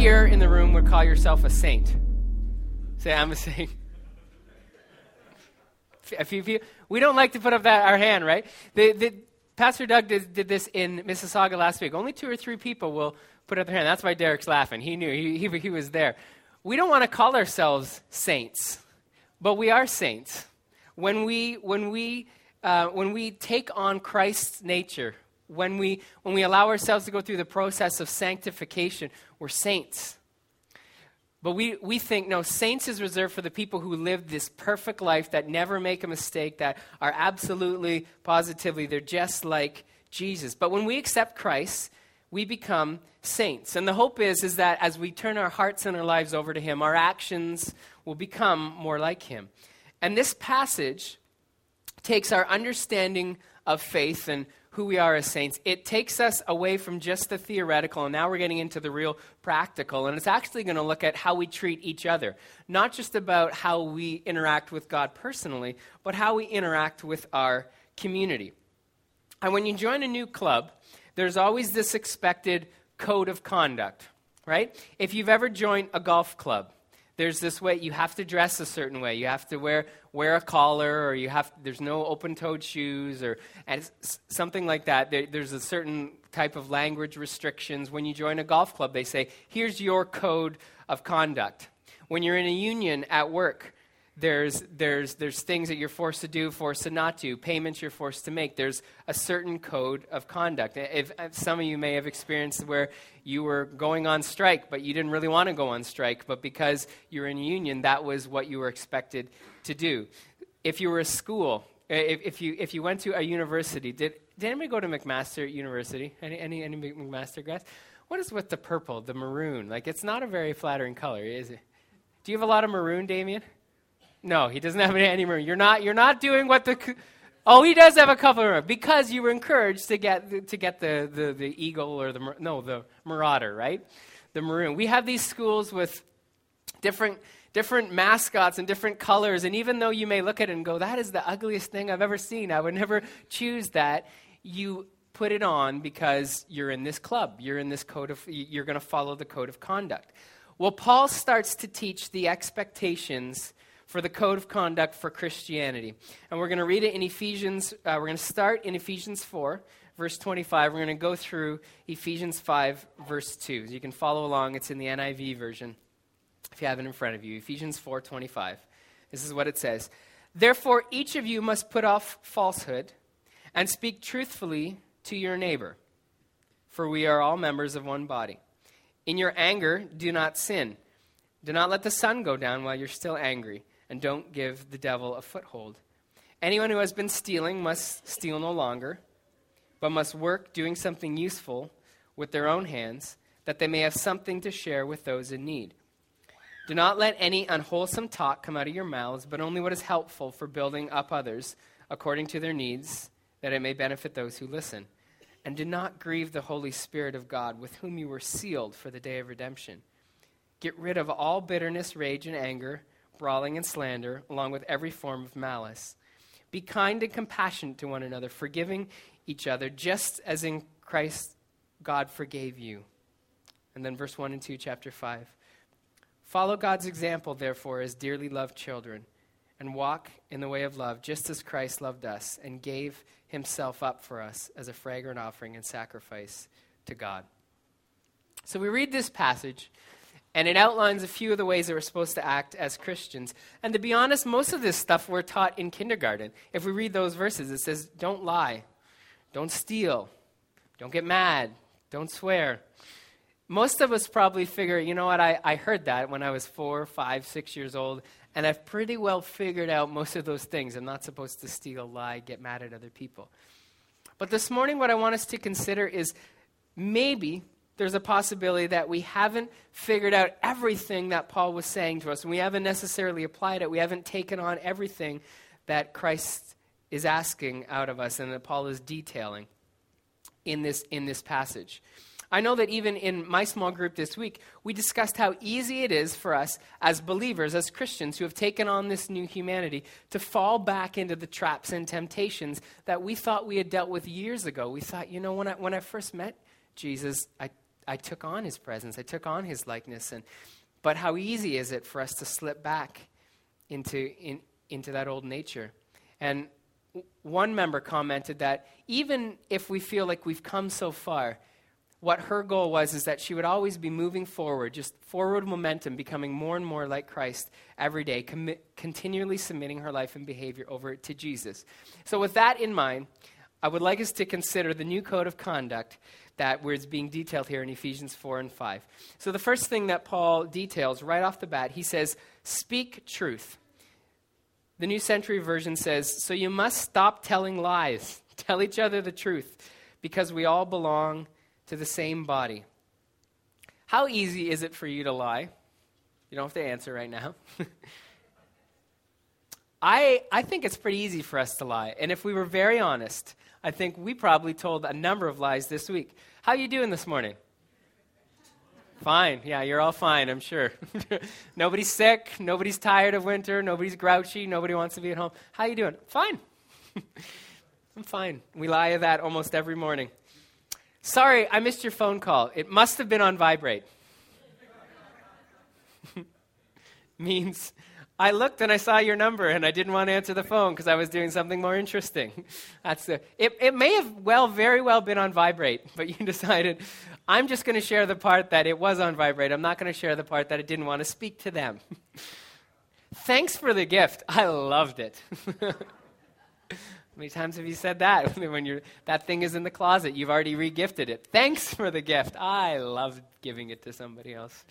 here in the room would call yourself a saint? Say, I'm a saint. A few people. We don't like to put up that our hand, right? The, the, Pastor Doug did, did, this in Mississauga last week. Only two or three people will put up their hand. That's why Derek's laughing. He knew. He, he, he was there. We don't want to call ourselves saints, but we are saints. When we, when we, uh, when we take on Christ's nature, when we, when we allow ourselves to go through the process of sanctification, we're saints. But we, we think, no, saints is reserved for the people who live this perfect life that never make a mistake, that are absolutely, positively, they're just like Jesus. But when we accept Christ, we become saints. And the hope is, is that as we turn our hearts and our lives over to Him, our actions will become more like Him. And this passage takes our understanding of faith and who we are as saints, it takes us away from just the theoretical, and now we're getting into the real practical. And it's actually going to look at how we treat each other, not just about how we interact with God personally, but how we interact with our community. And when you join a new club, there's always this expected code of conduct, right? If you've ever joined a golf club, there's this way you have to dress a certain way. You have to wear wear a collar or you have there's no open-toed shoes or and something like that. There, there's a certain type of language restrictions. When you join a golf club they say here's your code of conduct. When you're in a union at work there's, there's, there's things that you're forced to do, forced to not do, payments you're forced to make. There's a certain code of conduct. If, if some of you may have experienced where you were going on strike, but you didn't really want to go on strike, but because you're in union, that was what you were expected to do. If you were a school, if, if, you, if you went to a university, did, did anybody go to McMaster University? Any, any, any McMaster grads? What is with the purple, the maroon? Like, it's not a very flattering color, is it? Do you have a lot of maroon, Damien? No, he doesn't have any maroon. You're not, you're not doing what the. Oh, he does have a couple of because you were encouraged to get to get the, the, the eagle or the no the marauder right, the maroon. We have these schools with different different mascots and different colors, and even though you may look at it and go, "That is the ugliest thing I've ever seen. I would never choose that," you put it on because you're in this club. You're in this code of. You're going to follow the code of conduct. Well, Paul starts to teach the expectations for the code of conduct for Christianity. And we're going to read it in Ephesians, uh, we're going to start in Ephesians 4, verse 25. We're going to go through Ephesians 5, verse 2. So you can follow along, it's in the NIV version if you have it in front of you. Ephesians 4, 25. This is what it says Therefore, each of you must put off falsehood and speak truthfully to your neighbor, for we are all members of one body. In your anger, do not sin. Do not let the sun go down while you're still angry and don't give the devil a foothold. Anyone who has been stealing must steal no longer, but must work doing something useful with their own hands, that they may have something to share with those in need. Do not let any unwholesome talk come out of your mouths, but only what is helpful for building up others according to their needs, that it may benefit those who listen. And do not grieve the Holy Spirit of God, with whom you were sealed for the day of redemption. Get rid of all bitterness, rage, and anger brawling and slander, along with every form of malice. Be kind and compassionate to one another, forgiving each other, just as in Christ God forgave you. And then verse 1 and 2, chapter 5. Follow God's example, therefore, as dearly loved children, and walk in the way of love, just as Christ loved us and gave himself up for us as a fragrant offering and sacrifice to God. So we read this passage, and it outlines a few of the ways that we're supposed to act as Christians. And to be honest, most of this stuff we're taught in kindergarten. If we read those verses, it says, don't lie, don't steal, don't get mad, don't swear. Most of us probably figure, you know what, I, I heard that when I was four, five, six years old, and I've pretty well figured out most of those things. I'm not supposed to steal, lie, get mad at other people. But this morning, what I want us to consider is maybe there's a possibility that we haven't figured out everything that Paul was saying to us, and we haven't necessarily applied it. We haven't taken on everything that Christ is asking out of us and that Paul is detailing in this, in this passage. I know that even in my small group this week, we discussed how easy it is for us as believers, as Christians who have taken on this new humanity, to fall back into the traps and temptations that we thought we had dealt with years ago. We thought, you know, when I, when I first met Jesus, I I took on his presence, I took on his likeness. And, but how easy is it for us to slip back into, in, into that old nature? And one member commented that even if we feel like we've come so far, what her goal was is that she would always be moving forward, just forward momentum, becoming more and more like Christ every day, continually submitting her life and behavior over to Jesus. So, with that in mind, I would like us to consider the new code of conduct that was being detailed here in Ephesians 4 and 5. So, the first thing that Paul details right off the bat, he says, Speak truth. The New Century Version says, So you must stop telling lies. Tell each other the truth, because we all belong to the same body. How easy is it for you to lie? You don't have to answer right now. I, I think it's pretty easy for us to lie. And if we were very honest, I think we probably told a number of lies this week. How you doing this morning? Fine. Yeah, you're all fine, I'm sure. nobody's sick, nobody's tired of winter, nobody's grouchy, nobody wants to be at home. How you doing? Fine. I'm fine. We lie to that almost every morning. Sorry, I missed your phone call. It must have been on vibrate. Means I looked and I saw your number and I didn't want to answer the phone because I was doing something more interesting. That's the, it, it may have well, very well been on vibrate, but you decided I'm just going to share the part that it was on vibrate. I'm not going to share the part that I didn't want to speak to them. Thanks for the gift. I loved it. How many times have you said that when you're, that thing is in the closet? You've already regifted it. Thanks for the gift. I loved giving it to somebody else.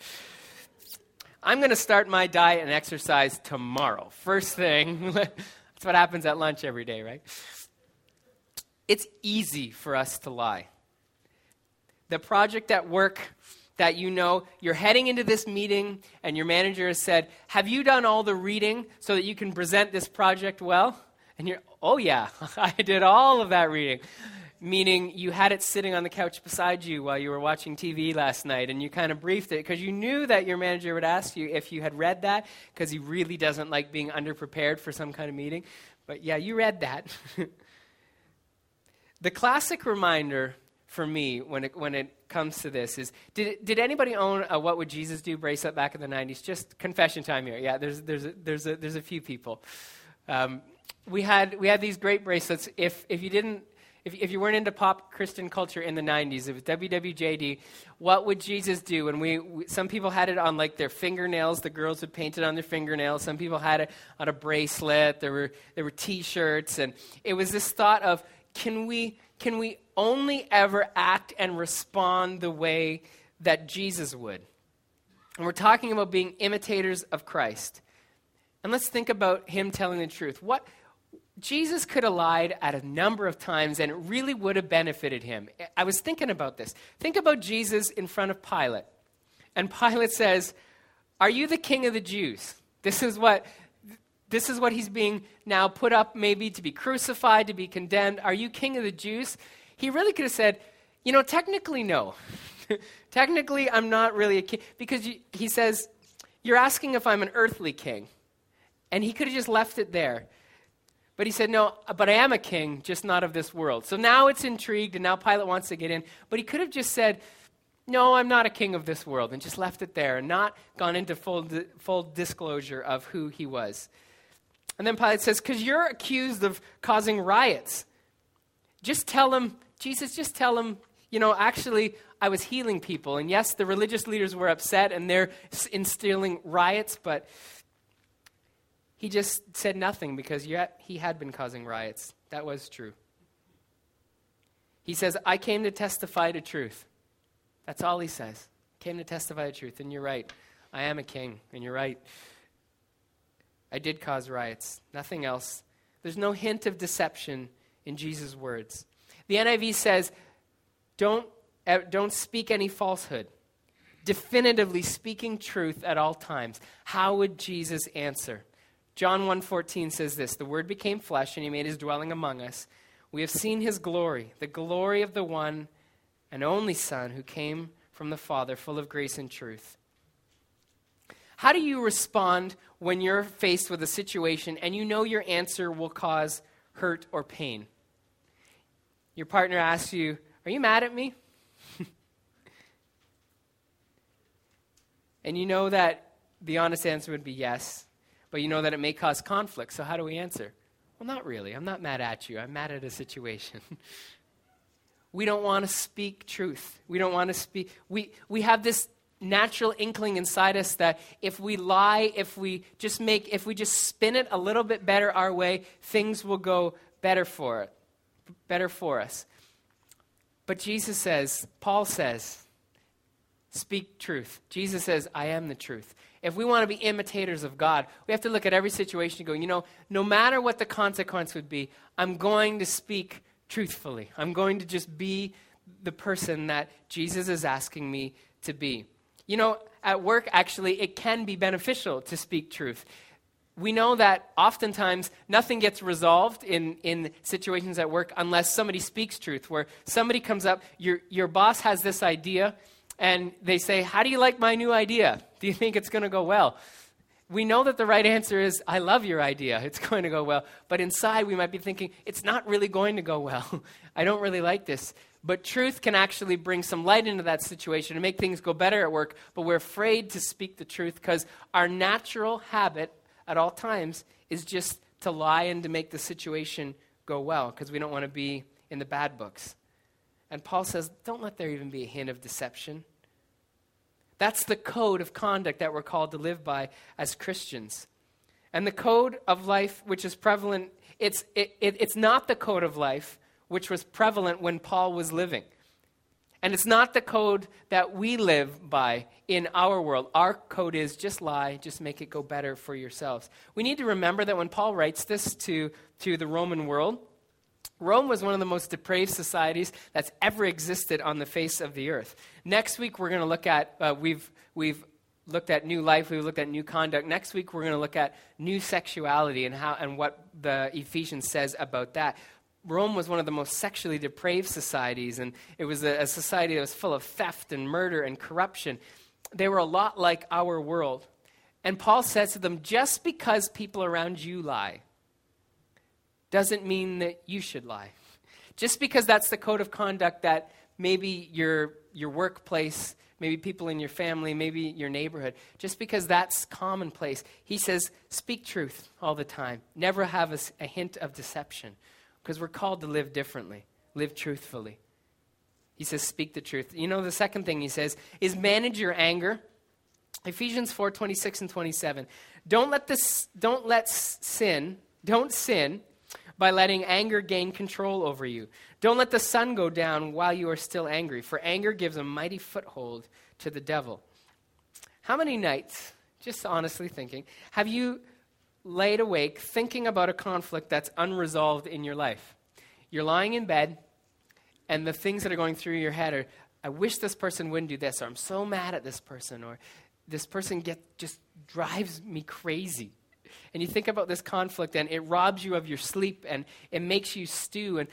I'm going to start my diet and exercise tomorrow. First thing. That's what happens at lunch every day, right? It's easy for us to lie. The project at work that you know you're heading into this meeting and your manager has said, Have you done all the reading so that you can present this project well? And you're, oh, yeah, I did all of that reading. Meaning you had it sitting on the couch beside you while you were watching TV last night, and you kind of briefed it because you knew that your manager would ask you if you had read that because he really doesn't like being underprepared for some kind of meeting. But yeah, you read that. the classic reminder for me when it, when it comes to this is did, did anybody own a What Would Jesus Do bracelet back in the 90s? Just confession time here. Yeah, there's, there's, a, there's, a, there's a few people. Um, we had we had these great bracelets. If if you didn't if, if you weren't into pop Christian culture in the 90s, it was WWJD. What would Jesus do? And we, we, some people had it on like their fingernails. The girls would paint it on their fingernails. Some people had it on a bracelet. There were there were T-shirts, and it was this thought of can we can we only ever act and respond the way that Jesus would? And we're talking about being imitators of Christ. And let's think about him telling the truth. What Jesus could have lied at a number of times and it really would have benefited him. I was thinking about this. Think about Jesus in front of Pilate. And Pilate says, Are you the king of the Jews? This is what. This is what he's being now put up, maybe to be crucified, to be condemned. Are you king of the Jews? He really could have said, You know, technically, no. technically, I'm not really a king. Because he says, You're asking if I'm an earthly king. And he could have just left it there. But he said, No, but I am a king, just not of this world. So now it's intrigued, and now Pilate wants to get in. But he could have just said, No, I'm not a king of this world, and just left it there and not gone into full, di- full disclosure of who he was. And then Pilate says, Because you're accused of causing riots. Just tell him, Jesus, just tell him, you know, actually, I was healing people. And yes, the religious leaders were upset and they're instilling riots, but he just said nothing because yet he had been causing riots. That was true. He says, I came to testify to truth. That's all he says. Came to testify to truth. And you're right. I am a king, and you're right. I did cause riots. Nothing else. There's no hint of deception in Jesus' words. The NIV says, don't, don't speak any falsehood. Definitively speaking truth at all times. How would Jesus answer? John 1:14 says this, "The word became flesh and he made his dwelling among us. We have seen his glory, the glory of the one and only son who came from the Father, full of grace and truth." How do you respond when you're faced with a situation and you know your answer will cause hurt or pain? Your partner asks you, "Are you mad at me?" and you know that the honest answer would be yes, but you know that it may cause conflict. So, how do we answer? Well, not really. I'm not mad at you. I'm mad at a situation. we don't want to speak truth. We don't want to speak. We, we have this natural inkling inside us that if we lie, if we just make, if we just spin it a little bit better our way, things will go better for it, better for us. But Jesus says, Paul says, speak truth. Jesus says, I am the truth. If we want to be imitators of God, we have to look at every situation and go, you know, no matter what the consequence would be, I'm going to speak truthfully. I'm going to just be the person that Jesus is asking me to be. You know, at work, actually, it can be beneficial to speak truth. We know that oftentimes nothing gets resolved in, in situations at work unless somebody speaks truth, where somebody comes up, your, your boss has this idea, and they say, How do you like my new idea? Do you think it's going to go well? We know that the right answer is, I love your idea. It's going to go well. But inside, we might be thinking, It's not really going to go well. I don't really like this. But truth can actually bring some light into that situation and make things go better at work. But we're afraid to speak the truth because our natural habit at all times is just to lie and to make the situation go well because we don't want to be in the bad books. And Paul says, don't let there even be a hint of deception. That's the code of conduct that we're called to live by as Christians. And the code of life, which is prevalent, it's, it, it, it's not the code of life which was prevalent when Paul was living. And it's not the code that we live by in our world. Our code is just lie, just make it go better for yourselves. We need to remember that when Paul writes this to, to the Roman world, Rome was one of the most depraved societies that's ever existed on the face of the earth. Next week, we're going to look at, uh, we've, we've looked at new life, we've looked at new conduct. Next week, we're going to look at new sexuality and, how, and what the Ephesians says about that. Rome was one of the most sexually depraved societies, and it was a, a society that was full of theft and murder and corruption. They were a lot like our world. And Paul says to them, just because people around you lie, doesn't mean that you should lie. Just because that's the code of conduct that maybe your, your workplace, maybe people in your family, maybe your neighborhood, just because that's commonplace, he says, speak truth all the time. Never have a, a hint of deception because we're called to live differently, live truthfully. He says, speak the truth. You know, the second thing he says is manage your anger. Ephesians 4 26 and 27. Don't let, this, don't let sin, don't sin by letting anger gain control over you. Don't let the sun go down while you are still angry, for anger gives a mighty foothold to the devil. How many nights, just honestly thinking, have you laid awake thinking about a conflict that's unresolved in your life? You're lying in bed, and the things that are going through your head are, I wish this person wouldn't do this, or I'm so mad at this person, or this person get, just drives me crazy and you think about this conflict and it robs you of your sleep and it makes you stew. And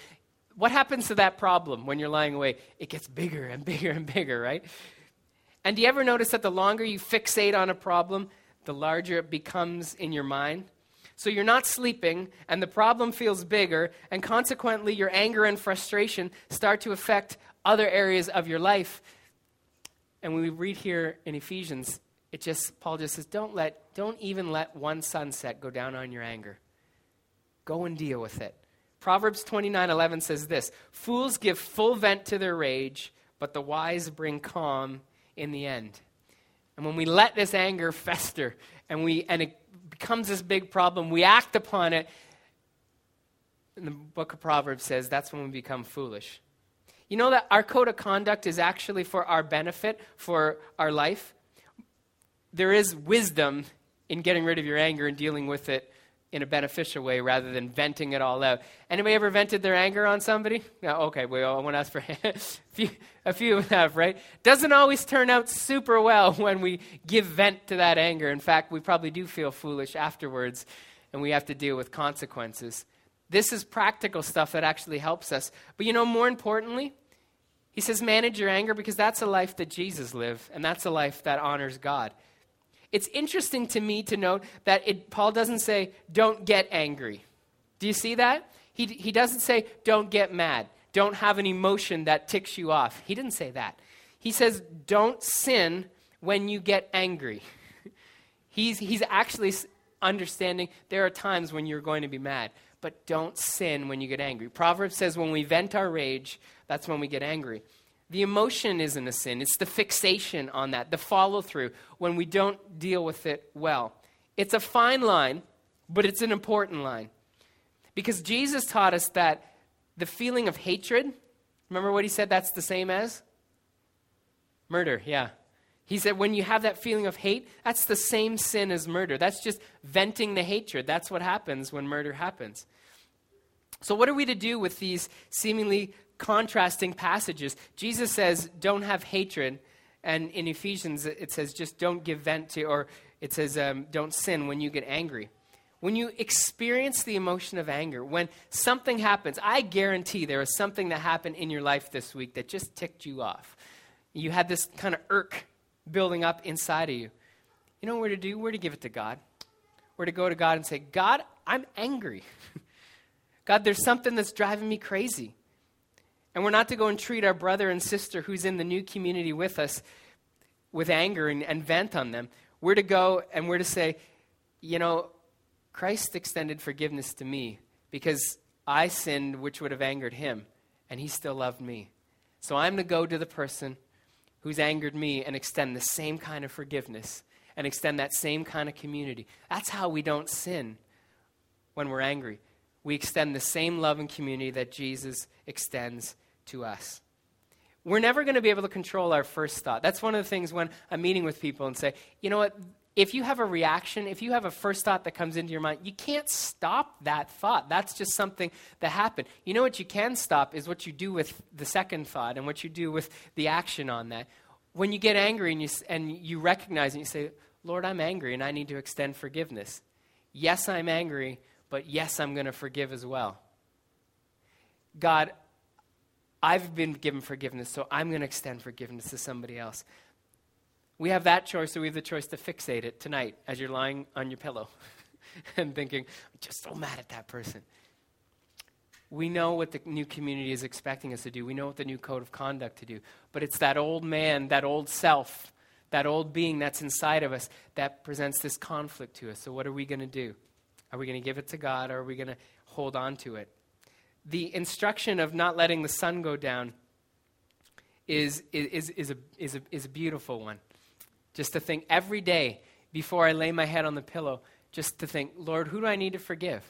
what happens to that problem when you're lying awake? It gets bigger and bigger and bigger, right? And do you ever notice that the longer you fixate on a problem, the larger it becomes in your mind? So you're not sleeping, and the problem feels bigger, and consequently, your anger and frustration start to affect other areas of your life. And we read here in Ephesians, it just Paul just says, don't let, don't even let one sunset go down on your anger. Go and deal with it. Proverbs 29 11 says this Fools give full vent to their rage, but the wise bring calm in the end. And when we let this anger fester and, we, and it becomes this big problem, we act upon it. And the book of Proverbs says that's when we become foolish. You know that our code of conduct is actually for our benefit, for our life there is wisdom in getting rid of your anger and dealing with it in a beneficial way rather than venting it all out. Anybody ever vented their anger on somebody? No, okay, well, I want to ask for a few, a few right? Doesn't always turn out super well when we give vent to that anger. In fact, we probably do feel foolish afterwards and we have to deal with consequences. This is practical stuff that actually helps us. But you know, more importantly, he says manage your anger because that's a life that Jesus lived and that's a life that honors God. It's interesting to me to note that it, Paul doesn't say, don't get angry. Do you see that? He, he doesn't say, don't get mad. Don't have an emotion that ticks you off. He didn't say that. He says, don't sin when you get angry. he's, he's actually understanding there are times when you're going to be mad, but don't sin when you get angry. Proverbs says when we vent our rage, that's when we get angry. The emotion isn't a sin, it's the fixation on that, the follow through when we don't deal with it well. It's a fine line, but it's an important line. Because Jesus taught us that the feeling of hatred, remember what he said that's the same as? Murder, yeah. He said when you have that feeling of hate, that's the same sin as murder. That's just venting the hatred. That's what happens when murder happens. So, what are we to do with these seemingly contrasting passages? Jesus says, don't have hatred. And in Ephesians, it says, just don't give vent to, or it says, um, don't sin when you get angry. When you experience the emotion of anger, when something happens, I guarantee there was something that happened in your life this week that just ticked you off. You had this kind of irk building up inside of you. You know where to do? Where to give it to God. Where to go to God and say, God, I'm angry. God, there's something that's driving me crazy. And we're not to go and treat our brother and sister who's in the new community with us with anger and, and vent on them. We're to go and we're to say, you know, Christ extended forgiveness to me because I sinned, which would have angered him, and he still loved me. So I'm to go to the person who's angered me and extend the same kind of forgiveness and extend that same kind of community. That's how we don't sin when we're angry. We extend the same love and community that Jesus extends to us. We're never going to be able to control our first thought. That's one of the things when I'm meeting with people and say, you know what, if you have a reaction, if you have a first thought that comes into your mind, you can't stop that thought. That's just something that happened. You know what you can stop is what you do with the second thought and what you do with the action on that. When you get angry and you, and you recognize and you say, Lord, I'm angry and I need to extend forgiveness. Yes, I'm angry, but yes, I'm going to forgive as well. God, I've been given forgiveness, so I'm going to extend forgiveness to somebody else. We have that choice, or we have the choice to fixate it tonight as you're lying on your pillow and thinking, I'm just so mad at that person. We know what the new community is expecting us to do. We know what the new code of conduct to do. But it's that old man, that old self, that old being that's inside of us that presents this conflict to us. So, what are we going to do? Are we going to give it to God or are we going to hold on to it? The instruction of not letting the sun go down is, is, is, a, is, a, is a beautiful one. Just to think every day before I lay my head on the pillow, just to think, Lord, who do I need to forgive?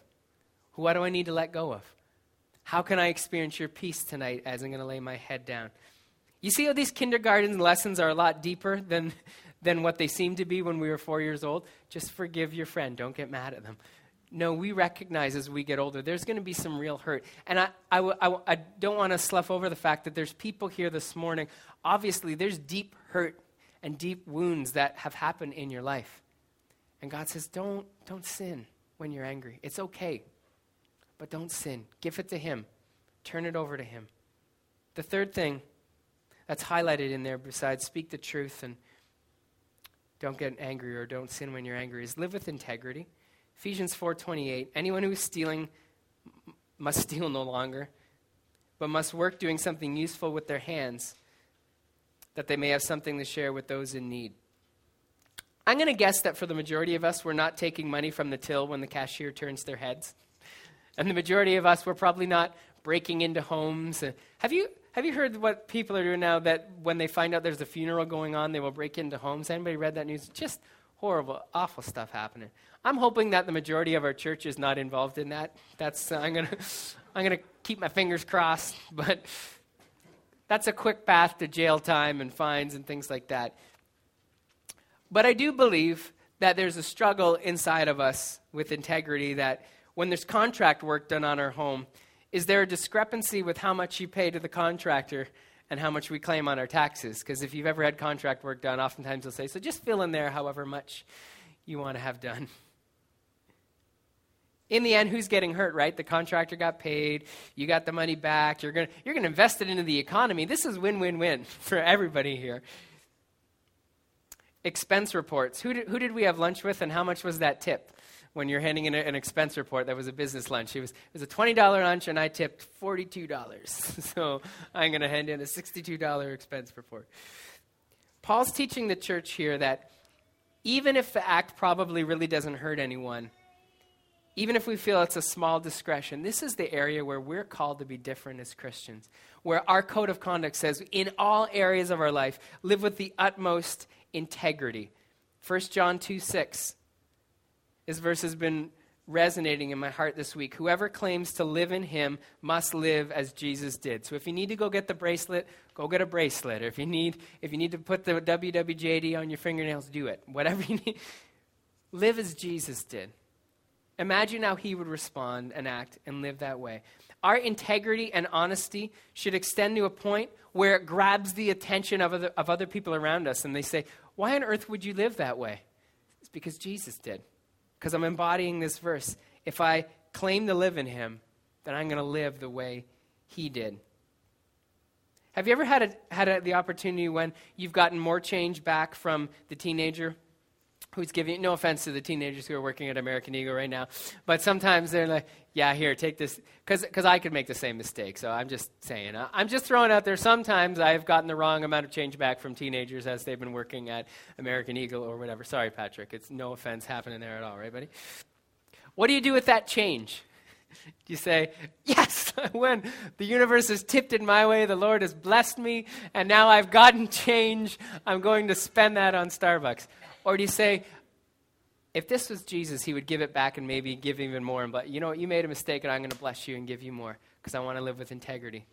What do I need to let go of? How can I experience your peace tonight as I'm going to lay my head down? You see how these kindergarten lessons are a lot deeper than, than what they seem to be when we were four years old? Just forgive your friend. Don't get mad at them. No, we recognize as we get older, there's going to be some real hurt. And I, I, I, I don't want to slough over the fact that there's people here this morning. Obviously, there's deep hurt and deep wounds that have happened in your life. And God says, don't, don't sin when you're angry. It's okay, but don't sin. Give it to Him, turn it over to Him. The third thing that's highlighted in there, besides speak the truth and don't get angry or don't sin when you're angry, is live with integrity. Ephesians 4:28 Anyone who is stealing must steal no longer, but must work doing something useful with their hands that they may have something to share with those in need. I'm going to guess that for the majority of us, we're not taking money from the till when the cashier turns their heads. And the majority of us, we're probably not breaking into homes. Have you, have you heard what people are doing now that when they find out there's a funeral going on, they will break into homes? Anybody read that news? Just horrible, awful stuff happening. I'm hoping that the majority of our church is not involved in that. That's, uh, I'm to I'm to keep my fingers crossed, but that's a quick path to jail time and fines and things like that. But I do believe that there's a struggle inside of us with integrity that when there's contract work done on our home, is there a discrepancy with how much you pay to the contractor and how much we claim on our taxes? Because if you've ever had contract work done, oftentimes they'll say, so just fill in there however much you want to have done in the end, who's getting hurt, right? The contractor got paid, you got the money back, you're going you're gonna invest it into the economy. This is win win win for everybody here. Expense reports. Who did, who did we have lunch with, and how much was that tip? When you're handing in an expense report, that was a business lunch. It was, it was a $20 lunch, and I tipped $42. so I'm going to hand in a $62 expense report. Paul's teaching the church here that even if the act probably really doesn't hurt anyone, even if we feel it's a small discretion, this is the area where we're called to be different as Christians, where our code of conduct says in all areas of our life, live with the utmost integrity. 1 John 2 6. This verse has been resonating in my heart this week. Whoever claims to live in him must live as Jesus did. So if you need to go get the bracelet, go get a bracelet. Or if you need if you need to put the WWJD on your fingernails, do it. Whatever you need. Live as Jesus did. Imagine how he would respond and act and live that way. Our integrity and honesty should extend to a point where it grabs the attention of other, of other people around us and they say, Why on earth would you live that way? It's because Jesus did because I'm embodying this verse. If I claim to live in him, then I'm going to live the way he did. Have you ever had, a, had a, the opportunity when you've gotten more change back from the teenager who's giving no offense to the teenagers who are working at American Eagle right now, but sometimes they're like, yeah, here, take this, because I could make the same mistake. So I'm just saying, I'm just throwing out there. Sometimes I've gotten the wrong amount of change back from teenagers as they've been working at American Eagle or whatever. Sorry, Patrick, it's no offense happening there at all, right, buddy? What do you do with that change? You say, Yes, when the universe has tipped in my way, the Lord has blessed me, and now I've gotten change, I'm going to spend that on Starbucks? Or do you say, if this was Jesus, he would give it back and maybe give even more. But you know what? You made a mistake, and I'm going to bless you and give you more because I want to live with integrity.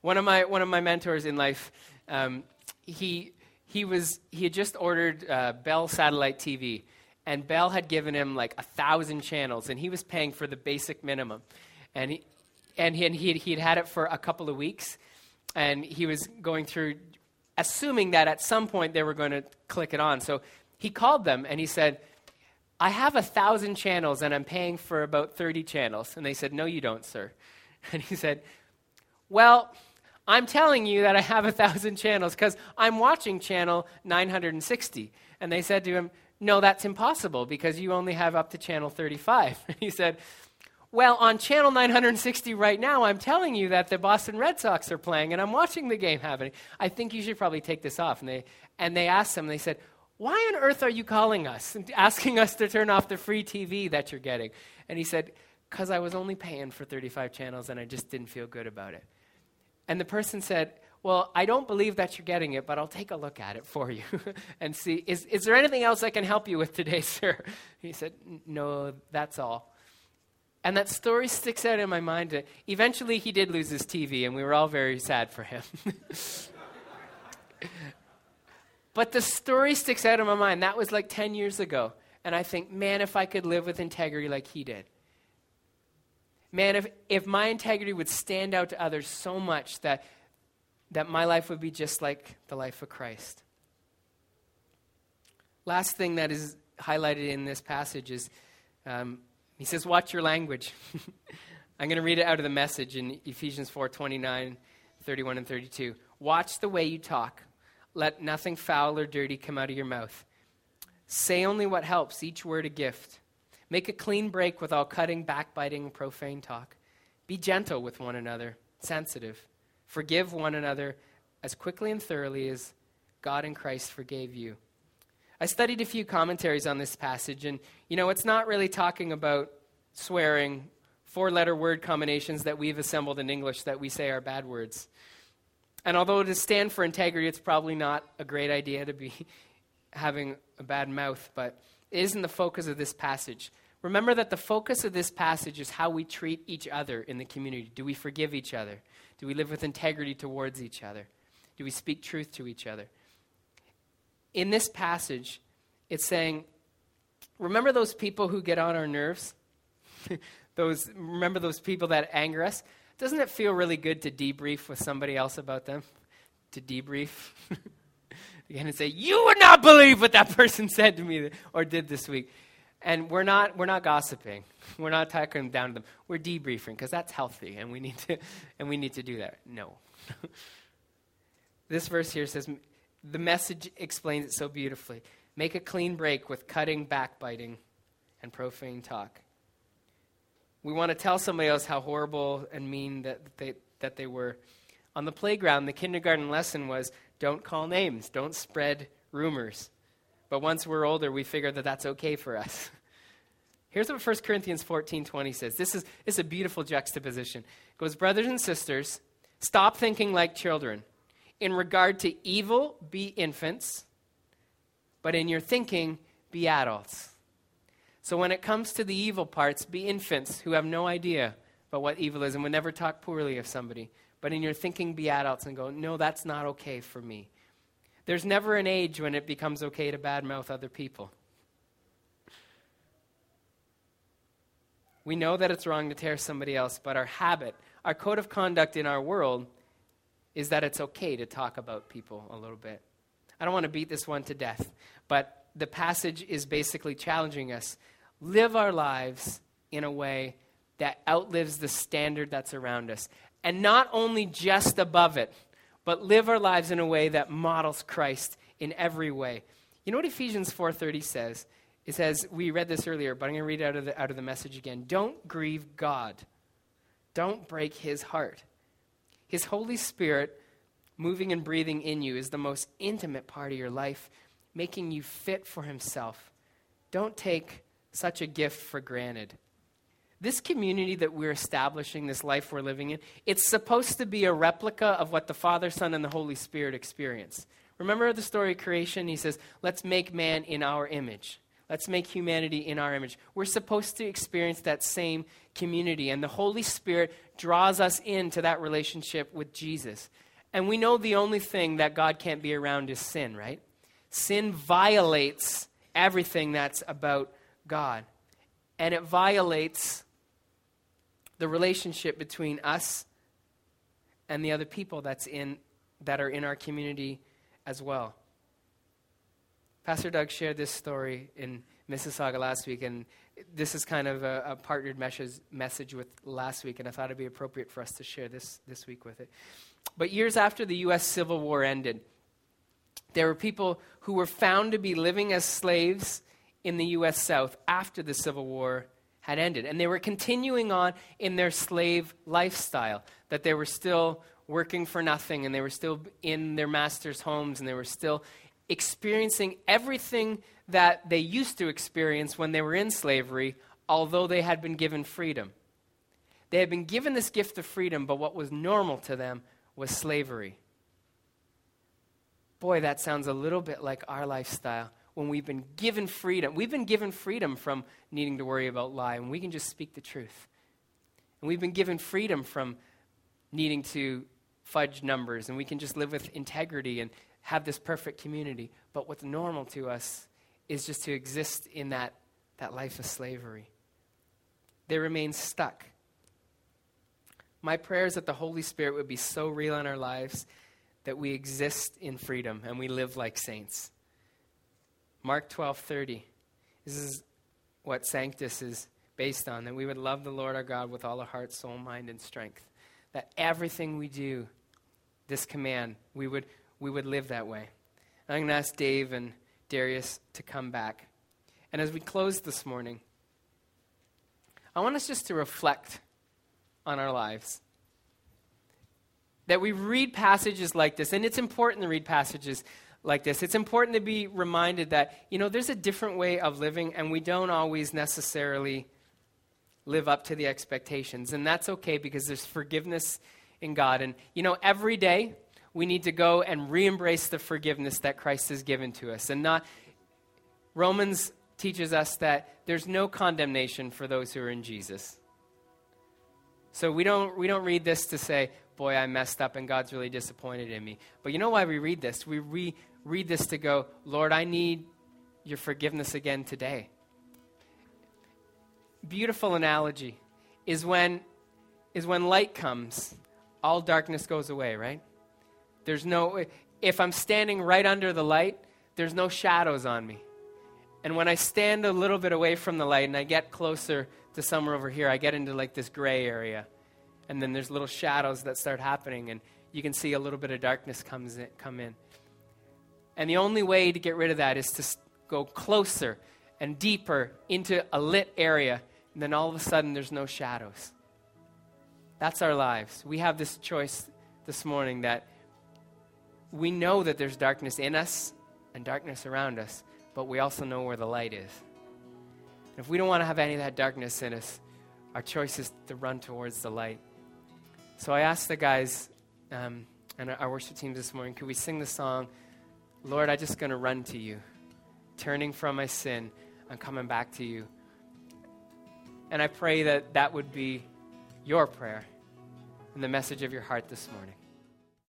One of my one of my mentors in life, um, he he was he had just ordered uh, Bell satellite TV, and Bell had given him like a thousand channels, and he was paying for the basic minimum, and he and he and he'd, he'd had it for a couple of weeks, and he was going through, assuming that at some point they were going to click it on. So he called them and he said, I have a thousand channels and I'm paying for about 30 channels. And they said, No, you don't, sir. And he said, Well, I'm telling you that I have a thousand channels because I'm watching channel 960. And they said to him, No, that's impossible because you only have up to channel 35. And he said, Well, on channel 960 right now, I'm telling you that the Boston Red Sox are playing and I'm watching the game happening. I think you should probably take this off. And they, and they asked him, they said, why on earth are you calling us and asking us to turn off the free TV that you're getting? And he said, Because I was only paying for 35 channels and I just didn't feel good about it. And the person said, Well, I don't believe that you're getting it, but I'll take a look at it for you and see. Is, is there anything else I can help you with today, sir? He said, No, that's all. And that story sticks out in my mind. Eventually, he did lose his TV, and we were all very sad for him. But the story sticks out in my mind. That was like 10 years ago. And I think, man, if I could live with integrity like he did. Man, if, if my integrity would stand out to others so much that, that my life would be just like the life of Christ. Last thing that is highlighted in this passage is um, he says, Watch your language. I'm going to read it out of the message in Ephesians 4 29, 31, and 32. Watch the way you talk let nothing foul or dirty come out of your mouth. Say only what helps, each word a gift. Make a clean break with all cutting, backbiting, profane talk. Be gentle with one another, sensitive. Forgive one another as quickly and thoroughly as God in Christ forgave you. I studied a few commentaries on this passage, and you know, it's not really talking about swearing, four letter word combinations that we've assembled in English that we say are bad words. And although to stand for integrity, it's probably not a great idea to be having a bad mouth, but it isn't the focus of this passage. Remember that the focus of this passage is how we treat each other in the community. Do we forgive each other? Do we live with integrity towards each other? Do we speak truth to each other? In this passage, it's saying, remember those people who get on our nerves? those, remember those people that anger us? Doesn't it feel really good to debrief with somebody else about them? To debrief? Again, and say, You would not believe what that person said to me or did this week. And we're not, we're not gossiping. We're not talking down to them. We're debriefing because that's healthy and we, need to, and we need to do that. No. this verse here says, the message explains it so beautifully. Make a clean break with cutting, backbiting, and profane talk. We want to tell somebody else how horrible and mean that they, that they were. On the playground, the kindergarten lesson was Don't call names. Don't spread rumors. But once we're older, we figure that that's okay for us. Here's what 1 Corinthians 14:20 says. This is, this is a beautiful juxtaposition. It goes, "Brothers and sisters, stop thinking like children. In regard to evil, be infants, but in your thinking, be adults." So when it comes to the evil parts, be infants who have no idea about what evil is and would never talk poorly of somebody. But in your thinking, be adults and go, no, that's not okay for me. There's never an age when it becomes okay to badmouth other people. We know that it's wrong to tear somebody else, but our habit, our code of conduct in our world is that it's okay to talk about people a little bit. I don't want to beat this one to death, but the passage is basically challenging us live our lives in a way that outlives the standard that's around us. And not only just above it, but live our lives in a way that models Christ in every way. You know what Ephesians 4:30 says? It says, we read this earlier, but I'm going to read it out of the, out of the message again. Don't grieve God. Don't break his heart. His Holy Spirit moving and breathing in you is the most intimate part of your life, making you fit for himself. Don't take such a gift for granted. This community that we're establishing, this life we're living in, it's supposed to be a replica of what the Father, Son, and the Holy Spirit experience. Remember the story of creation? He says, Let's make man in our image. Let's make humanity in our image. We're supposed to experience that same community, and the Holy Spirit draws us into that relationship with Jesus. And we know the only thing that God can't be around is sin, right? Sin violates everything that's about God. And it violates the relationship between us and the other people that's in, that are in our community as well. Pastor Doug shared this story in Mississauga last week, and this is kind of a, a partnered message, message with last week, and I thought it'd be appropriate for us to share this this week with it. But years after the U.S. Civil War ended, there were people who were found to be living as slaves in the U.S. South after the Civil War had ended. And they were continuing on in their slave lifestyle, that they were still working for nothing and they were still in their master's homes and they were still experiencing everything that they used to experience when they were in slavery, although they had been given freedom. They had been given this gift of freedom, but what was normal to them was slavery. Boy, that sounds a little bit like our lifestyle when we've been given freedom. We've been given freedom from needing to worry about lie, and we can just speak the truth. And we've been given freedom from needing to fudge numbers, and we can just live with integrity and have this perfect community. But what's normal to us is just to exist in that, that life of slavery. They remain stuck. My prayer is that the Holy Spirit would be so real in our lives that we exist in freedom and we live like saints. Mark 12:30. This is what Sanctus is based on that we would love the Lord our God with all our heart, soul, mind and strength. That everything we do this command, we would we would live that way. I'm going to ask Dave and Darius to come back. And as we close this morning, I want us just to reflect on our lives. That we read passages like this, and it's important to read passages like this. It's important to be reminded that, you know, there's a different way of living, and we don't always necessarily live up to the expectations. And that's okay because there's forgiveness in God. And, you know, every day we need to go and re embrace the forgiveness that Christ has given to us. And not, Romans teaches us that there's no condemnation for those who are in Jesus. So we don't, we don't read this to say, boy, I messed up and God's really disappointed in me. But you know why we read this? We re- read this to go, Lord, I need your forgiveness again today. Beautiful analogy is when is when light comes, all darkness goes away, right? There's no if I'm standing right under the light, there's no shadows on me. And when I stand a little bit away from the light and I get closer to somewhere over here, I get into like this gray area. And then there's little shadows that start happening and you can see a little bit of darkness comes in, come in. And the only way to get rid of that is to go closer and deeper into a lit area, and then all of a sudden there's no shadows. That's our lives. We have this choice this morning that we know that there's darkness in us and darkness around us, but we also know where the light is. And If we don't want to have any of that darkness in us, our choice is to run towards the light. So I asked the guys um, and our worship team this morning, could we sing the song, Lord, I'm just going to run to you, turning from my sin and coming back to you. And I pray that that would be your prayer and the message of your heart this morning.